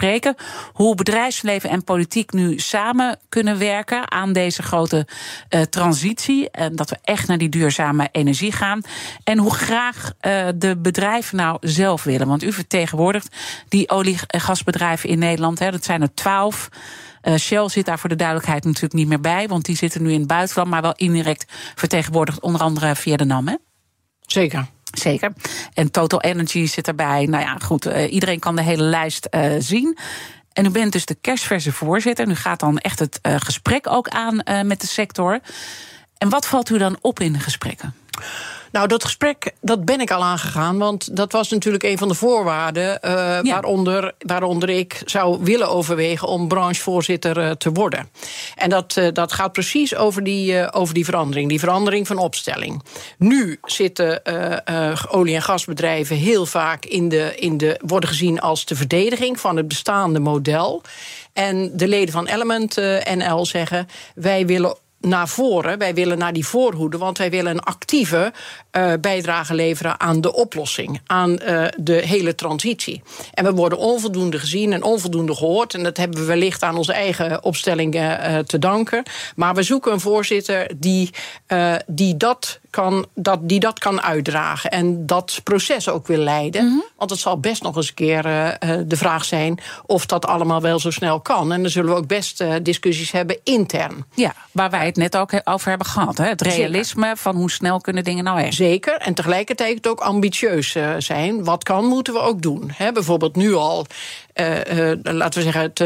Hoe bedrijfsleven en politiek nu samen kunnen werken aan deze grote uh, transitie. En dat we echt naar die duurzame energie gaan. En hoe graag uh, de bedrijven nou zelf willen. Want u vertegenwoordigt die olie- en gasbedrijven in Nederland. Hè, dat zijn er twaalf. Uh, Shell zit daar voor de duidelijkheid natuurlijk niet meer bij, want die zitten nu in het buitenland, maar wel indirect vertegenwoordigd, onder andere via de NAM. Hè? Zeker. Zeker. En Total Energy zit erbij. Nou ja, goed, uh, iedereen kan de hele lijst uh, zien. En u bent dus de kerstverse voorzitter. Nu gaat dan echt het gesprek ook aan met de sector. En wat valt u dan op in de gesprekken? Nou, dat gesprek dat ben ik al aangegaan. Want dat was natuurlijk een van de voorwaarden. Uh, ja. waaronder, waaronder ik zou willen overwegen om branchevoorzitter uh, te worden. En dat, uh, dat gaat precies over die, over die verandering. Die verandering van opstelling. Nu zitten olie- en gasbedrijven heel vaak in de, in de. worden gezien als de verdediging van het bestaande model. En de leden van Element NL zeggen: wij willen naar voren. Wij willen naar die voorhoede, want wij willen een actieve uh, bijdrage leveren aan de oplossing, aan uh, de hele transitie. En we worden onvoldoende gezien en onvoldoende gehoord. En dat hebben we wellicht aan onze eigen opstelling uh, te danken. Maar we zoeken een voorzitter die, die dat kan, dat, die dat kan uitdragen. En dat proces ook wil leiden. Mm -hmm. Want het zal best nog eens een keer uh, de vraag zijn of dat allemaal wel zo snel kan. En dan zullen we ook best uh, discussies hebben intern. Ja, waar wij het net ook over hebben gehad. Hè? Het realisme Zeker. van hoe snel kunnen dingen nou echt. Zeker. En tegelijkertijd ook ambitieus zijn. Wat kan, moeten we ook doen. Hè? Bijvoorbeeld nu al uh, uh, laten we zeggen, het,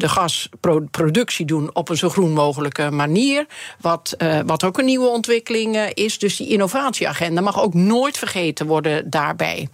de gasproductie doen op een zo groen mogelijke manier. Wat, uh, wat ook een nieuwe ontwikkeling is. Dus die innovatieagenda mag ook nooit vergeten worden daarbij.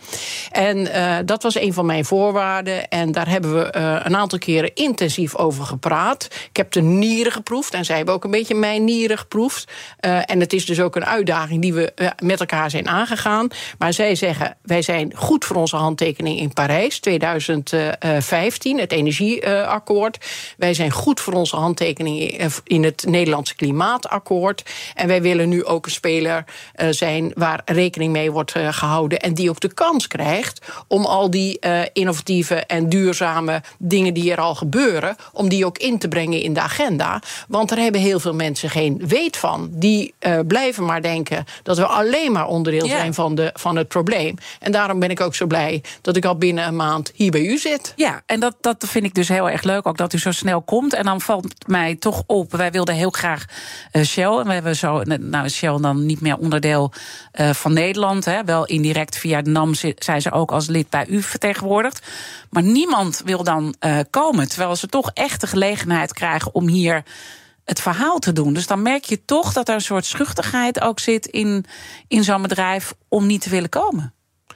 En dat was een van mijn voorwaarden. En daar hebben we een aantal keren intensief over gepraat. Ik heb de nieren geproefd en zij hebben ook een beetje mijn nieren geproefd. en het is dus ook een uitdaging die we met elkaar zijn aangegaan. Maar zij zeggen, wij zijn goed voor onze handtekening in Parijs 2000. 15, het energieakkoord. Wij zijn goed voor onze handtekening in het Nederlandse klimaatakkoord. En wij willen nu ook een speler zijn waar rekening mee wordt gehouden. En die ook de kans krijgt om al die innovatieve en duurzame dingen die er al gebeuren, om die ook in te brengen in de agenda. Want daar hebben heel veel mensen geen weet van. Die blijven maar denken dat we alleen maar onderdeel ja. zijn van, de, van het probleem. En daarom ben ik ook zo blij dat ik al binnen een maand hier bij u zit. Ja, en dat, dat vind ik dus heel erg leuk, ook dat u zo snel komt. En dan valt mij toch op, wij wilden heel graag uh, Shell. En we hebben zo, nou Shell dan niet meer onderdeel uh, van Nederland. Hè. Wel indirect via de NAM zijn ze ook als lid bij u vertegenwoordigd. Maar niemand wil dan uh, komen, terwijl ze toch echt de gelegenheid krijgen om hier het verhaal te doen. Dus dan merk je toch dat er een soort schuchtigheid ook zit in, in zo'n bedrijf om niet te willen komen.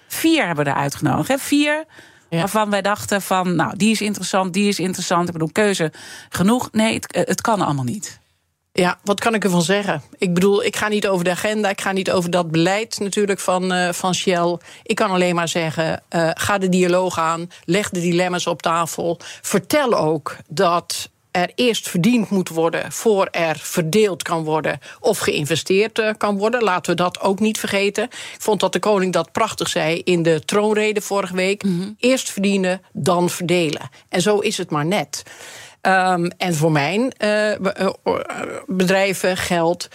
Vier hebben we er uitgenodigd. Hè? Vier ja. waarvan wij dachten van, nou, die is interessant, die is interessant. Ik bedoel, keuze genoeg. Nee, het, het kan allemaal niet. Ja, wat kan ik ervan zeggen? Ik bedoel, ik ga niet over de agenda, ik ga niet over dat beleid natuurlijk van, uh, van Shell. Ik kan alleen maar zeggen, uh, ga de dialoog aan, leg de dilemma's op tafel. Vertel ook dat er eerst verdiend moet worden voor er verdeeld kan worden of geïnvesteerd uh, kan worden. Laten we dat ook niet vergeten. Ik vond dat de koning dat prachtig zei in de troonrede vorige week. Mm -hmm. Eerst verdienen, dan verdelen. En zo is het maar net. Um, en voor mijn uh, bedrijven geldt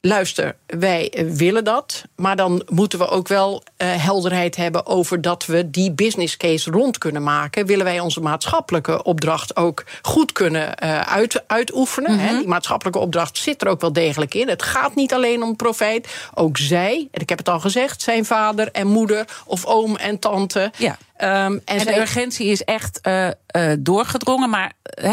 luister, wij willen dat. Maar dan moeten we ook wel uh, helderheid hebben over dat we die business case rond kunnen maken. Willen wij onze maatschappelijke opdracht ook goed kunnen uh, uit, uitoefenen? Mm -hmm. Die maatschappelijke opdracht zit er ook wel degelijk in. Het gaat niet alleen om profijt. Ook zij, en ik heb het al gezegd, zijn vader en moeder of oom en tante. Ja. Um, en, en de urgentie is echt uh, uh, doorgedrongen. Maar,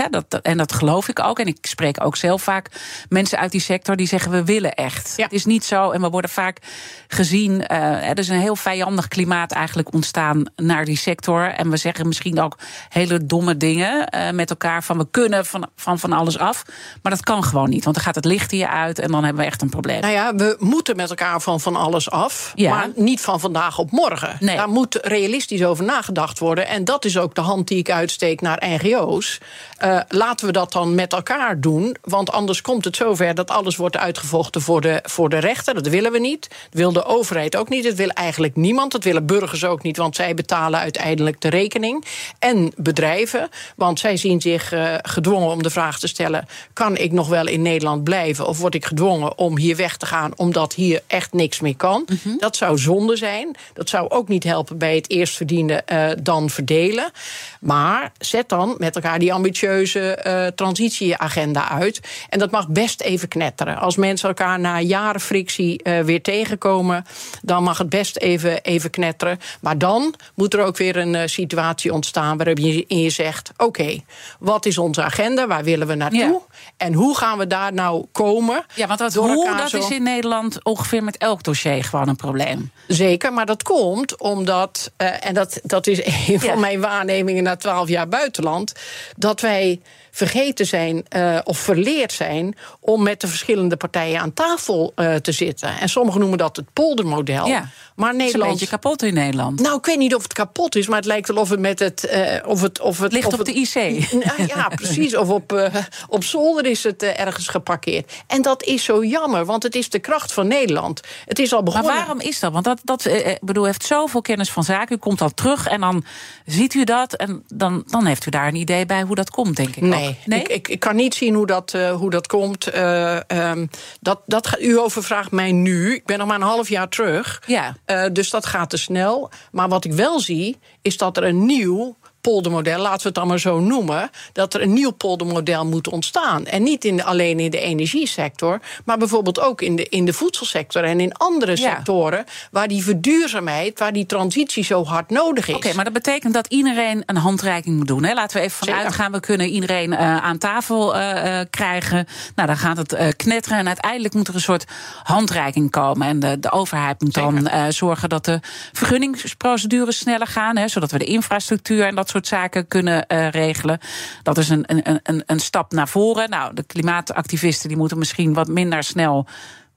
dat, en dat geloof ik ook. En ik spreek ook zelf vaak mensen uit die sector die zeggen: we willen echt. Ja. Het is niet zo. En we worden vaak gezien. Uh, er is een heel vijandig klimaat eigenlijk ontstaan naar die sector. En we zeggen misschien ook hele domme dingen met elkaar. Van we kunnen van, van van alles af. Maar dat kan gewoon niet. Want dan gaat het licht hier uit. En dan hebben we echt een probleem. Nou ja, we moeten met elkaar van van alles af. Ja. Maar niet van vandaag op morgen. Nee. Daar moet realistisch over nagedacht worden. En dat is ook de hand die ik uitsteek naar NGO's. Uh, laten we dat dan met elkaar doen. Want anders komt het zover dat alles wordt uitgevochten voor de, voor de rechter. Dat willen we niet. Dat wil de overheid ook niet. Dat wil eigenlijk niemand. Dat willen burgers ook niet. Want zij betalen uiteindelijk de rekening. En bedrijven. Want zij zien zich uh, gedwongen om de vraag te stellen: kan ik nog wel in Nederland blijven? Of word ik gedwongen om hier weg te gaan omdat hier echt niks meer kan? Mm -hmm. Dat zou zonde zijn. Dat zou ook niet helpen bij het eerst verdiende uh, dan verdelen. Maar zet dan met elkaar die ambitieuze uh, transitieagenda uit. En dat mag best even knetteren. Als mensen elkaar na jaren frictie uh, weer tegenkomen, dan mag het best even, even knetteren. Maar dan moet er ook weer een uh, situatie ontstaan waarin je, in je zegt: oké, okay, wat is onze agenda? Waar willen we naartoe? Ja. En hoe gaan we daar nou komen? Ja, want dat hoe, dat is in Nederland ongeveer met elk dossier gewoon een probleem. Zeker, maar dat komt omdat, en dat, dat is een van mijn waarnemingen na twaalf jaar buitenland, dat wij vergeten zijn uh, of verleerd zijn om met de verschillende partijen aan tafel uh, te zitten. En sommigen noemen dat het poldermodel. Ja. Maar Nederland. Het is een beetje kapot in Nederland. Nou, ik weet niet of het kapot is, maar het lijkt wel of het met het. Uh, of het, of het ligt of op het, de IC. Nou, ja, precies. Of op, op zolder is het ergens geparkeerd. En dat is zo jammer, want het is de kracht van Nederland. Het is al begonnen. Maar waarom is dat? Want dat, dat bedoel, heeft zoveel kennis van zaken. U komt al terug en dan ziet u dat. En dan, dan heeft u daar een idee bij hoe dat komt, denk ik. Nee, nee? Ik, ik, ik, kan niet zien hoe dat, hoe dat komt. Um, dat, dat, u overvraagt mij nu. Ik ben nog maar een half jaar terug. Ja. dus dat gaat te snel. Maar wat ik wel zie, is dat er een nieuw poldermodel, laten we het dan maar zo noemen, dat er een nieuw poldermodel moet ontstaan. En niet in de, alleen in de energiesector, maar bijvoorbeeld ook in de, in de voedselsector en in andere ja. sectoren waar die verduurzaamheid, waar die transitie zo hard nodig is. Oké, okay, maar dat betekent dat iedereen een handreiking moet doen. Hè? Laten we even vanuit gaan, we kunnen iedereen uh, aan tafel uh, krijgen. Nou, dan gaat het uh, knetteren en uiteindelijk moet er een soort handreiking komen. En de, de overheid moet Zeker. dan zorgen dat de vergunningsprocedures sneller gaan, hè, zodat we de infrastructuur en dat soort zaken kunnen uh, regelen. Dat is een, een, een, een stap naar voren. Nou, de klimaatactivisten die moeten misschien wat minder snel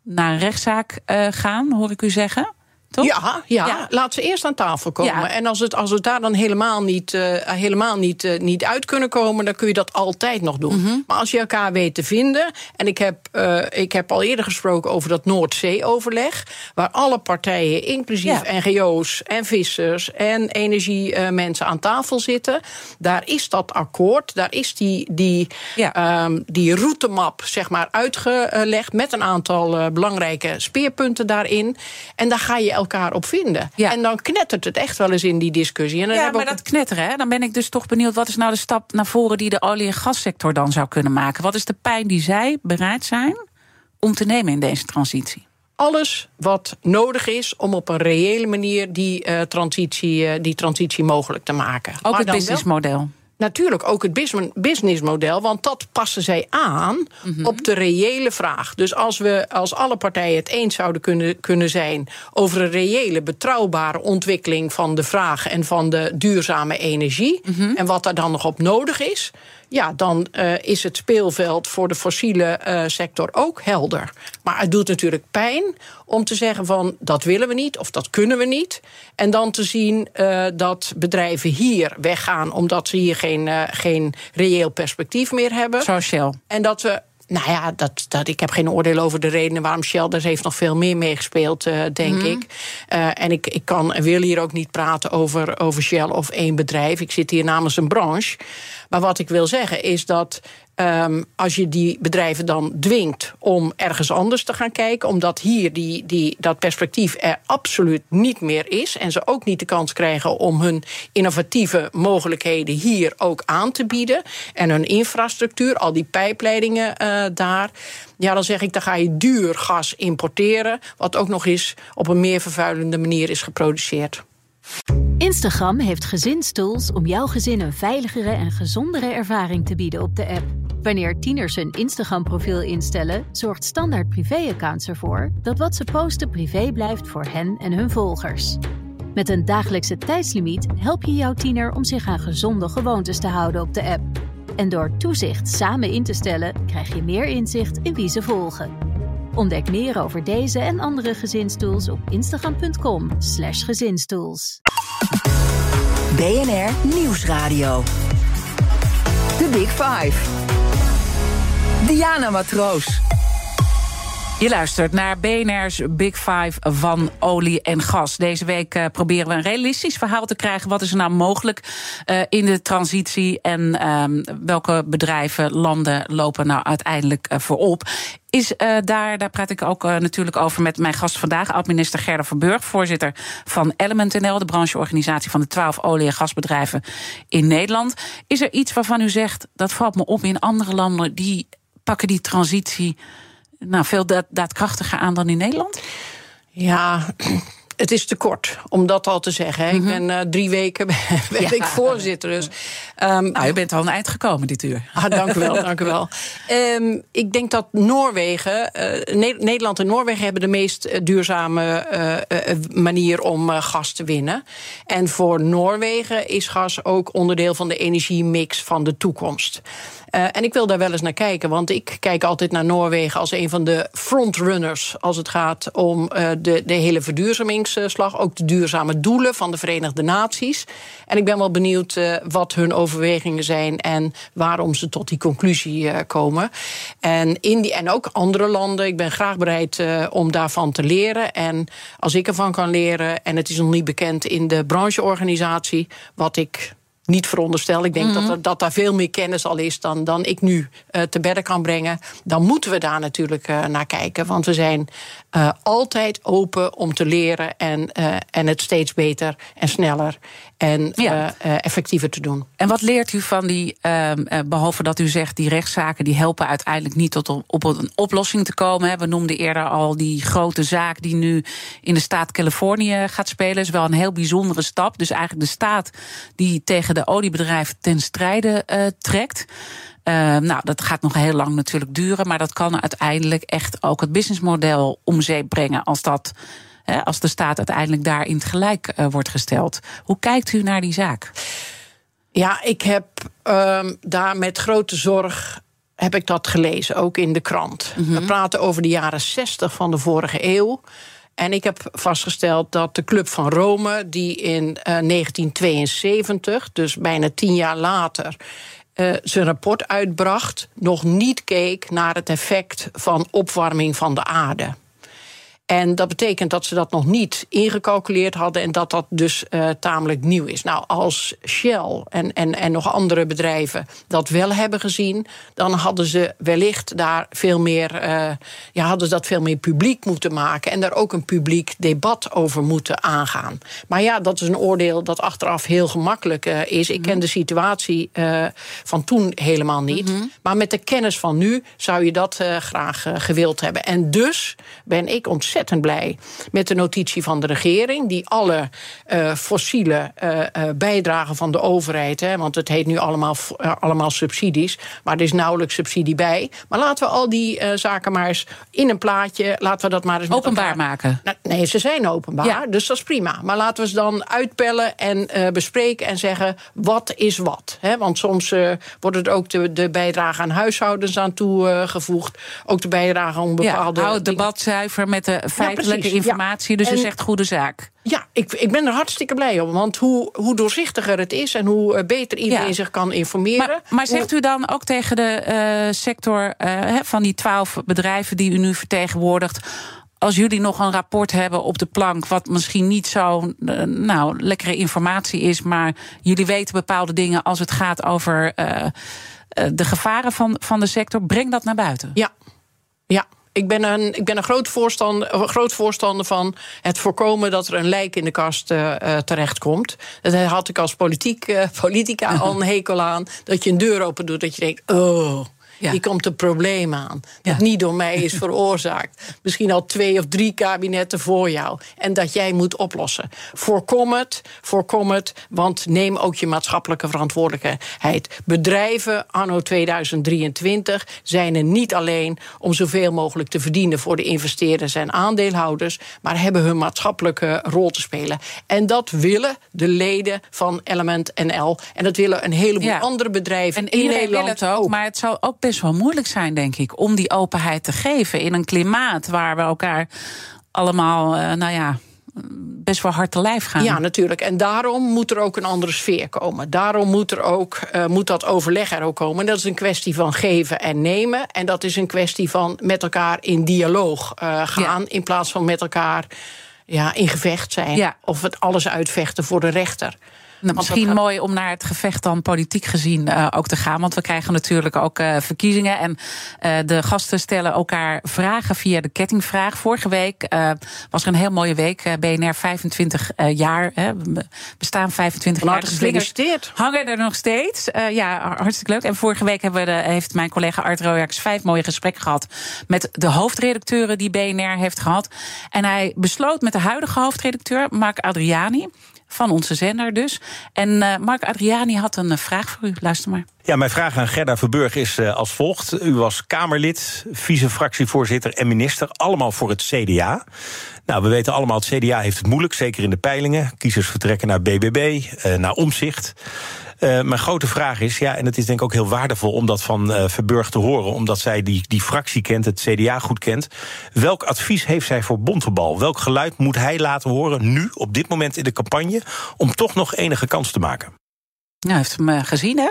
naar een rechtszaak uh, gaan, hoor ik u zeggen. Toch? Ja, ja, ja, laat ze eerst aan tafel komen. Ja. En als het, als het daar dan helemaal niet, uh, helemaal niet, uh, niet uit kunnen komen, dan kun je dat altijd nog doen. Mm -hmm. Maar als je elkaar weet te vinden. En ik heb, uh, ik heb al eerder gesproken over dat Noordzee-overleg. Waar alle partijen, inclusief ja. NGO's en vissers en energiemensen aan tafel zitten. Daar is dat akkoord. Daar is die, die, um, die routemap zeg maar, uitgelegd. Met een aantal belangrijke speerpunten daarin. En daar ga je elkaar op vinden. Ja. En dan knettert het echt wel eens in die discussie. En dan ja, maar dat knetteren, hè, dan ben ik dus toch benieuwd... wat is nou de stap naar voren die de olie- en gassector dan zou kunnen maken? Wat is de pijn die zij bereid zijn om te nemen in deze transitie? alles wat nodig is om op een reële manier die, uh, transitie, uh, die transitie mogelijk te maken. Ook maar het businessmodel. Natuurlijk ook het businessmodel, want dat passen zij aan mm -hmm. op de reële vraag. Dus als we als alle partijen het eens zouden kunnen, kunnen zijn over een reële, betrouwbare ontwikkeling van de vraag en van de duurzame energie, mm -hmm. en wat daar dan nog op nodig is, ja, dan uh, is het speelveld voor de fossiele uh, sector ook helder. Maar het doet natuurlijk pijn om te zeggen van dat willen we niet of dat kunnen we niet. En dan te zien uh, dat bedrijven hier weggaan omdat ze hier geen, geen reëel perspectief meer hebben. Zoals Shell. En dat we nou ja, dat, dat, ik heb geen oordeel over de redenen waarom Shell. Daar heeft nog veel meer meegespeeld, uh, denk mm. ik. Uh, en ik, ik kan en wil hier ook niet praten over, over Shell of één bedrijf. Ik zit hier namens een branche. Maar wat ik wil zeggen is dat ehm, als je die bedrijven dan dwingt om ergens anders te gaan kijken, omdat hier die, die, dat perspectief er absoluut niet meer is en ze ook niet de kans krijgen om hun innovatieve mogelijkheden hier ook aan te bieden en hun infrastructuur, al die pijpleidingen uh, daar. Ja, dan zeg ik, dan ga je duur gas importeren, wat ook nog eens op een meer vervuilende manier is geproduceerd. Instagram heeft gezinstools om jouw gezin een veiligere en gezondere ervaring te bieden op de app. Wanneer tieners een Instagram-profiel instellen, zorgt Standaard Privé-accounts ervoor dat wat ze posten privé blijft voor hen en hun volgers. Met een dagelijkse tijdslimiet help je jouw tiener om zich aan gezonde gewoontes te houden op de app. En door toezicht samen in te stellen, krijg je meer inzicht in wie ze volgen. Ontdek meer over deze en andere gezinstools op instagram.com/slash gezinstools. BNR Nieuwsradio. The Big Five. Diana Matroos. Je luistert naar BNR's Big Five van olie en gas. Deze week uh, proberen we een realistisch verhaal te krijgen. Wat is er nou mogelijk uh, in de transitie en um, welke bedrijven, landen lopen nou uiteindelijk uh, voorop? Is daar, daar praat ik ook natuurlijk over met mijn gast vandaag, oud-minister Gerda Verburg, voorzitter van Element.nl, de brancheorganisatie van de twaalf olie- en gasbedrijven in Nederland. Is er iets waarvan u zegt, dat valt me op in andere landen, die pakken die transitie nou, veel daadkrachtiger aan dan in Nederland? Ja, het is te kort om dat al te zeggen. Mm -hmm. Ik ben uh, drie weken ben ja. ik voorzitter. Dus, um, nou, je bent al een eind gekomen dit uur. Ah, dank u wel, dank u wel. Um, ik denk dat Noorwegen, uh, Nederland en Noorwegen hebben de meest duurzame uh, manier om gas te winnen. En voor Noorwegen is gas ook onderdeel van de energiemix van de toekomst. Uh, en ik wil daar wel eens naar kijken, want ik kijk altijd naar Noorwegen als een van de frontrunners als het gaat om uh, de, de hele ook de duurzame doelen van de Verenigde Naties. En ik ben wel benieuwd uh, wat hun overwegingen zijn en waarom ze tot die conclusie komen. En, in die, en ook andere landen, ik ben graag bereid om daarvan te leren. En als ik ervan kan leren, en het is nog niet bekend in de brancheorganisatie, wat ik niet veronderstel. Ik denk mm -hmm. dat, er, dat daar veel meer kennis al is dan, dan ik nu uh, te bedden kan brengen. Dan moeten we daar natuurlijk uh, naar kijken. Want we zijn uh, altijd open om te leren en, en het steeds beter en sneller en ja. effectiever te doen. En wat leert u van die, ehm, behalve dat u zegt die rechtszaken die helpen uiteindelijk niet tot op, op een oplossing te komen. We noemden eerder al die grote zaak die nu in de staat Californië gaat spelen. Is wel een heel bijzondere stap. Dus eigenlijk de staat die tegen de oliebedrijven ten strijde uh, trekt. Uh, nou, dat gaat nog heel lang natuurlijk duren, maar dat kan uiteindelijk echt ook het businessmodel om zeep brengen als dat. Als de staat uiteindelijk daar in het gelijk uh, wordt gesteld. Hoe kijkt u naar die zaak? Ja, ik heb um, daar met grote zorg heb ik dat gelezen, ook in de krant. Mm -hmm. We praten over de jaren 60 van de vorige eeuw. En ik heb vastgesteld dat de Club van Rome, die in uh, 1972, dus bijna tien jaar later, uh, zijn rapport uitbracht, nog niet keek naar het effect van opwarming van de aarde. En dat betekent dat ze dat nog niet ingecalculeerd hadden en dat dat dus uh, tamelijk nieuw is. Nou, als Shell en, en, en nog andere bedrijven dat wel hebben gezien, dan hadden ze wellicht daar veel meer, uh, ja, hadden ze dat veel meer publiek moeten maken en daar ook een publiek debat over moeten aangaan. Maar ja, dat is een oordeel dat achteraf heel gemakkelijk uh, is. Ik ken de situatie van toen helemaal niet. -hmm. Maar met de kennis van nu zou je dat graag gewild hebben. En dus ben ik ontzettend ontzettend blij met de notitie van de regering, die alle uh, fossiele uh, bijdragen van de overheid, hè, want het heet nu allemaal, allemaal subsidies, maar er is nauwelijks subsidie bij. Maar laten we al die zaken maar eens in een plaatje, laten we dat maar eens openbaar maken. Nou, nee, ze zijn openbaar, ja. dus dat is prima. Maar laten we ze dan uitpellen en bespreken en zeggen wat is wat. Hè? Want soms wordt het ook de, de bijdrage aan huishoudens aan toegevoegd, ook de bijdrage om bepaalde. Ja, het debat zuiver met de feitelijke ja, informatie. Dus en, u zegt goede zaak. Ja, ik, ik ben er hartstikke blij om. Want hoe, hoe doorzichtiger het is en hoe eh, beter iedereen ja. zich kan informeren. Maar, maar zegt u dan ook tegen de uh, sector uh, van die twaalf bedrijven die u nu vertegenwoordigt als jullie nog een rapport hebben op de plank, wat misschien niet zo nou, lekkere informatie is, maar jullie weten bepaalde dingen als het gaat over uh, de gevaren van, van de sector. Breng dat naar buiten. Ja, ja. Ik ben een, ik ben een groot, voorstander, groot voorstander van het voorkomen dat er een lijk in de kast uh, terechtkomt. Dat had ik als politiek, uh, politica al een hekel aan. Dat je een deur open doet, dat je denkt: oh. Ja. Hier komt een probleem aan. Dat niet door mij is veroorzaakt. Misschien al twee of drie kabinetten voor jou. En dat jij moet oplossen. Voorkom het, voorkom het. Want neem ook je maatschappelijke verantwoordelijkheid. Bedrijven anno 2023 zijn er niet alleen om zoveel mogelijk te verdienen voor de investeerders en aandeelhouders. Maar hebben hun maatschappelijke rol te spelen. En dat willen de leden van Element NL. En dat willen een heleboel andere bedrijven en in Nederland het ook, ook. Maar het zou ook best wel moeilijk zijn, denk ik, om die openheid te geven in een klimaat waar we elkaar allemaal, uh, nou ja, best wel hard te lijf gaan. Ja, natuurlijk. En daarom moet er ook een andere sfeer komen. Daarom moet, er ook, uh, moet dat overleg er ook komen. En dat is een kwestie van geven en nemen. En dat is een kwestie van met elkaar in dialoog uh, gaan... Ja. in plaats van met elkaar ja, in gevecht zijn. Ja. Of het alles uitvechten voor de rechter. Nou, misschien gaat... mooi om naar het gevecht dan politiek gezien uh, ook te gaan. Want we krijgen natuurlijk ook uh, verkiezingen. En uh, de gasten stellen elkaar vragen via de kettingvraag. Vorige week was er een heel mooie week. BNR 25 jaar. we bestaan 25 Van jaar. gefeliciteerd. Hangen er nog steeds. ja, hartstikke leuk. En vorige week hebben we de, heeft mijn collega Art Royax vijf mooie gesprekken gehad. Met de hoofdredacteuren die BNR heeft gehad. En hij besloot met de huidige hoofdredacteur, Mark Adriani van onze zender dus. En uh, Mark Adriani had een uh, vraag voor u. Luister maar. Ja, mijn vraag aan Gerda Verburg is uh, als volgt. U was Kamerlid, vice-fractievoorzitter en minister, allemaal voor het CDA. Nou, we weten allemaal, het CDA heeft het moeilijk, zeker in de peilingen. Kiezers vertrekken naar BBB, naar Omzicht. Uh, mijn grote vraag is, ja, en het is denk ik ook heel waardevol om dat van uh, Verburg te horen, omdat zij die, die fractie kent, het CDA goed kent. Welk advies heeft zij voor Bontebal? Welk geluid moet hij laten horen nu, op dit moment in de campagne, om toch nog enige kans te maken? Nou, heeft hem uh, gezien, hè?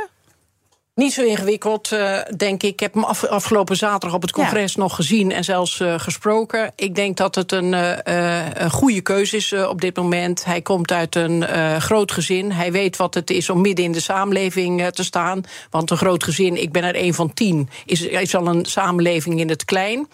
Niet zo ingewikkeld, uh, denk ik. Ik heb hem af, afgelopen zaterdag op het congres ja. nog gezien en zelfs uh, gesproken. Ik denk dat het een, uh, een goede keuze is op dit moment. Hij komt uit een groot gezin. Hij weet wat het is om midden in de samenleving te staan. Want een groot gezin, ik ben er een van tien, is, is al een samenleving in het klein.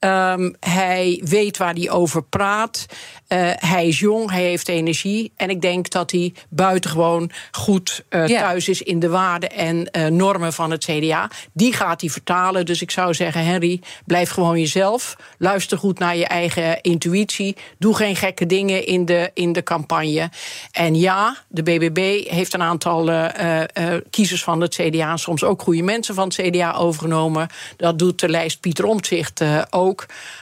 Um, hij weet waar hij over praat. Uh, hij is jong, hij heeft energie. En ik denk dat hij buitengewoon goed uh, ja. thuis is in de waarden en uh, normen van het CDA. Die gaat hij vertalen. Dus ik zou zeggen, Henry, blijf gewoon jezelf. Luister goed naar je eigen intuïtie. Doe geen gekke dingen in de, in de campagne. En ja, de BBB heeft een aantal kiezers van het CDA, soms ook goede mensen van het CDA overgenomen. Dat doet de lijst Pieter Omtzigt ook.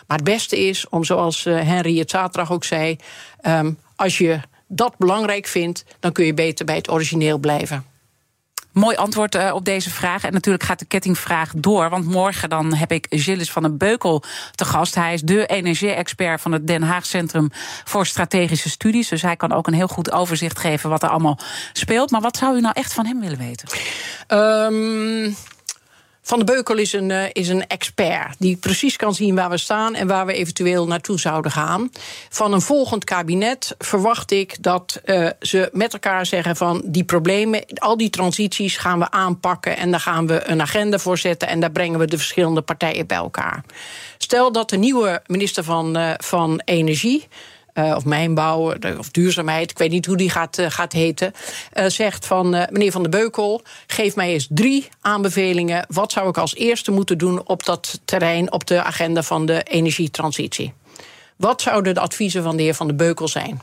Maar het beste is om, zoals Henry het zaterdag ook zei, um, als je dat belangrijk vindt, dan kun je beter bij het origineel blijven. Mooi antwoord uh, op deze vraag. En natuurlijk gaat de kettingvraag door. Want morgen dan heb ik Gilles van den Beukel te gast. Hij is de energie-expert van het Den Haag Centrum voor Strategische Studies. Dus hij kan ook een heel goed overzicht geven wat er allemaal speelt. Maar wat zou u nou echt van hem willen weten? Um... Van de Beukel is een, uh, is een expert die precies kan zien waar we staan en waar we eventueel naartoe zouden gaan. Van een volgend kabinet verwacht ik dat uh, ze met elkaar zeggen van die problemen, al die transities gaan we aanpakken en daar gaan we een agenda voor zetten en daar brengen we de verschillende partijen bij elkaar. Stel dat de nieuwe minister van, uh, van Energie. Uh, of mijnbouw of duurzaamheid, ik weet niet hoe die gaat, uh, gaat heten, uh, zegt van meneer Van de Beukel, geef mij eens drie aanbevelingen. Wat zou ik als eerste moeten doen op dat terrein, op de agenda van de energietransitie? Wat zouden de adviezen van de heer Van de Beukel zijn?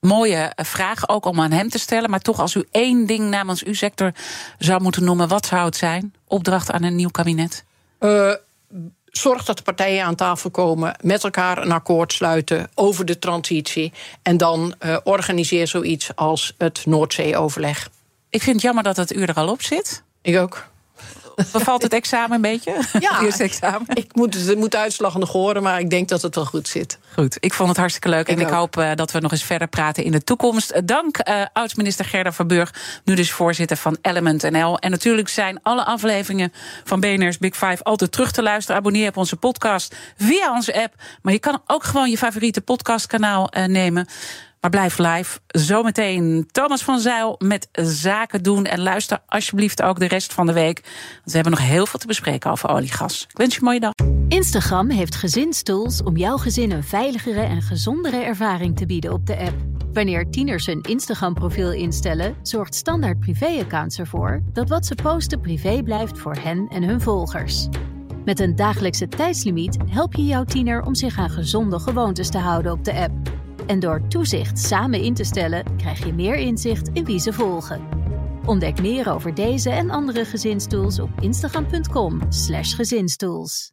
Mooie vraag ook om aan hem te stellen. Maar toch, als u één ding namens uw sector zou moeten noemen, wat zou het zijn? Opdracht aan een nieuw kabinet? Zorg dat de partijen aan tafel komen, met elkaar een akkoord sluiten over de transitie. En dan uh, organiseer zoiets als het Noordzee-overleg. Ik vind het jammer dat het uur er al op zit. Ik ook. Bevalt het examen een beetje? Ja, eerste examen. Ik moet, moet uitslag nog horen, maar ik denk dat het wel goed zit. Goed, ik vond het hartstikke leuk. Ik en ik hoop uh, dat we nog eens verder praten in de toekomst. Dank uh, oud-minister Gerda Verburg, nu dus voorzitter van Element NL. En natuurlijk zijn alle afleveringen van BNR's Big Five altijd terug te luisteren. Abonneer op onze podcast via onze app. Maar je kan ook gewoon je favoriete podcastkanaal uh, nemen. Maar blijf live. Zometeen Thomas van Zijl met zaken doen. En luister alsjeblieft ook de rest van de week. Want we hebben nog heel veel te bespreken over oliegas. Ik wens je een mooie dag. Instagram heeft gezinstools om jouw gezin een veiligere en gezondere ervaring te bieden op de app. Wanneer tieners een Instagram-profiel instellen, zorgt Standaard Privé-accounts ervoor dat wat ze posten privé blijft voor hen en hun volgers. Met een dagelijkse tijdslimiet help je jouw tiener om zich aan gezonde gewoontes te houden op de app. En door toezicht samen in te stellen, krijg je meer inzicht in wie ze volgen. Ontdek meer over deze en andere gezinstools op instagram.com/gezinstools.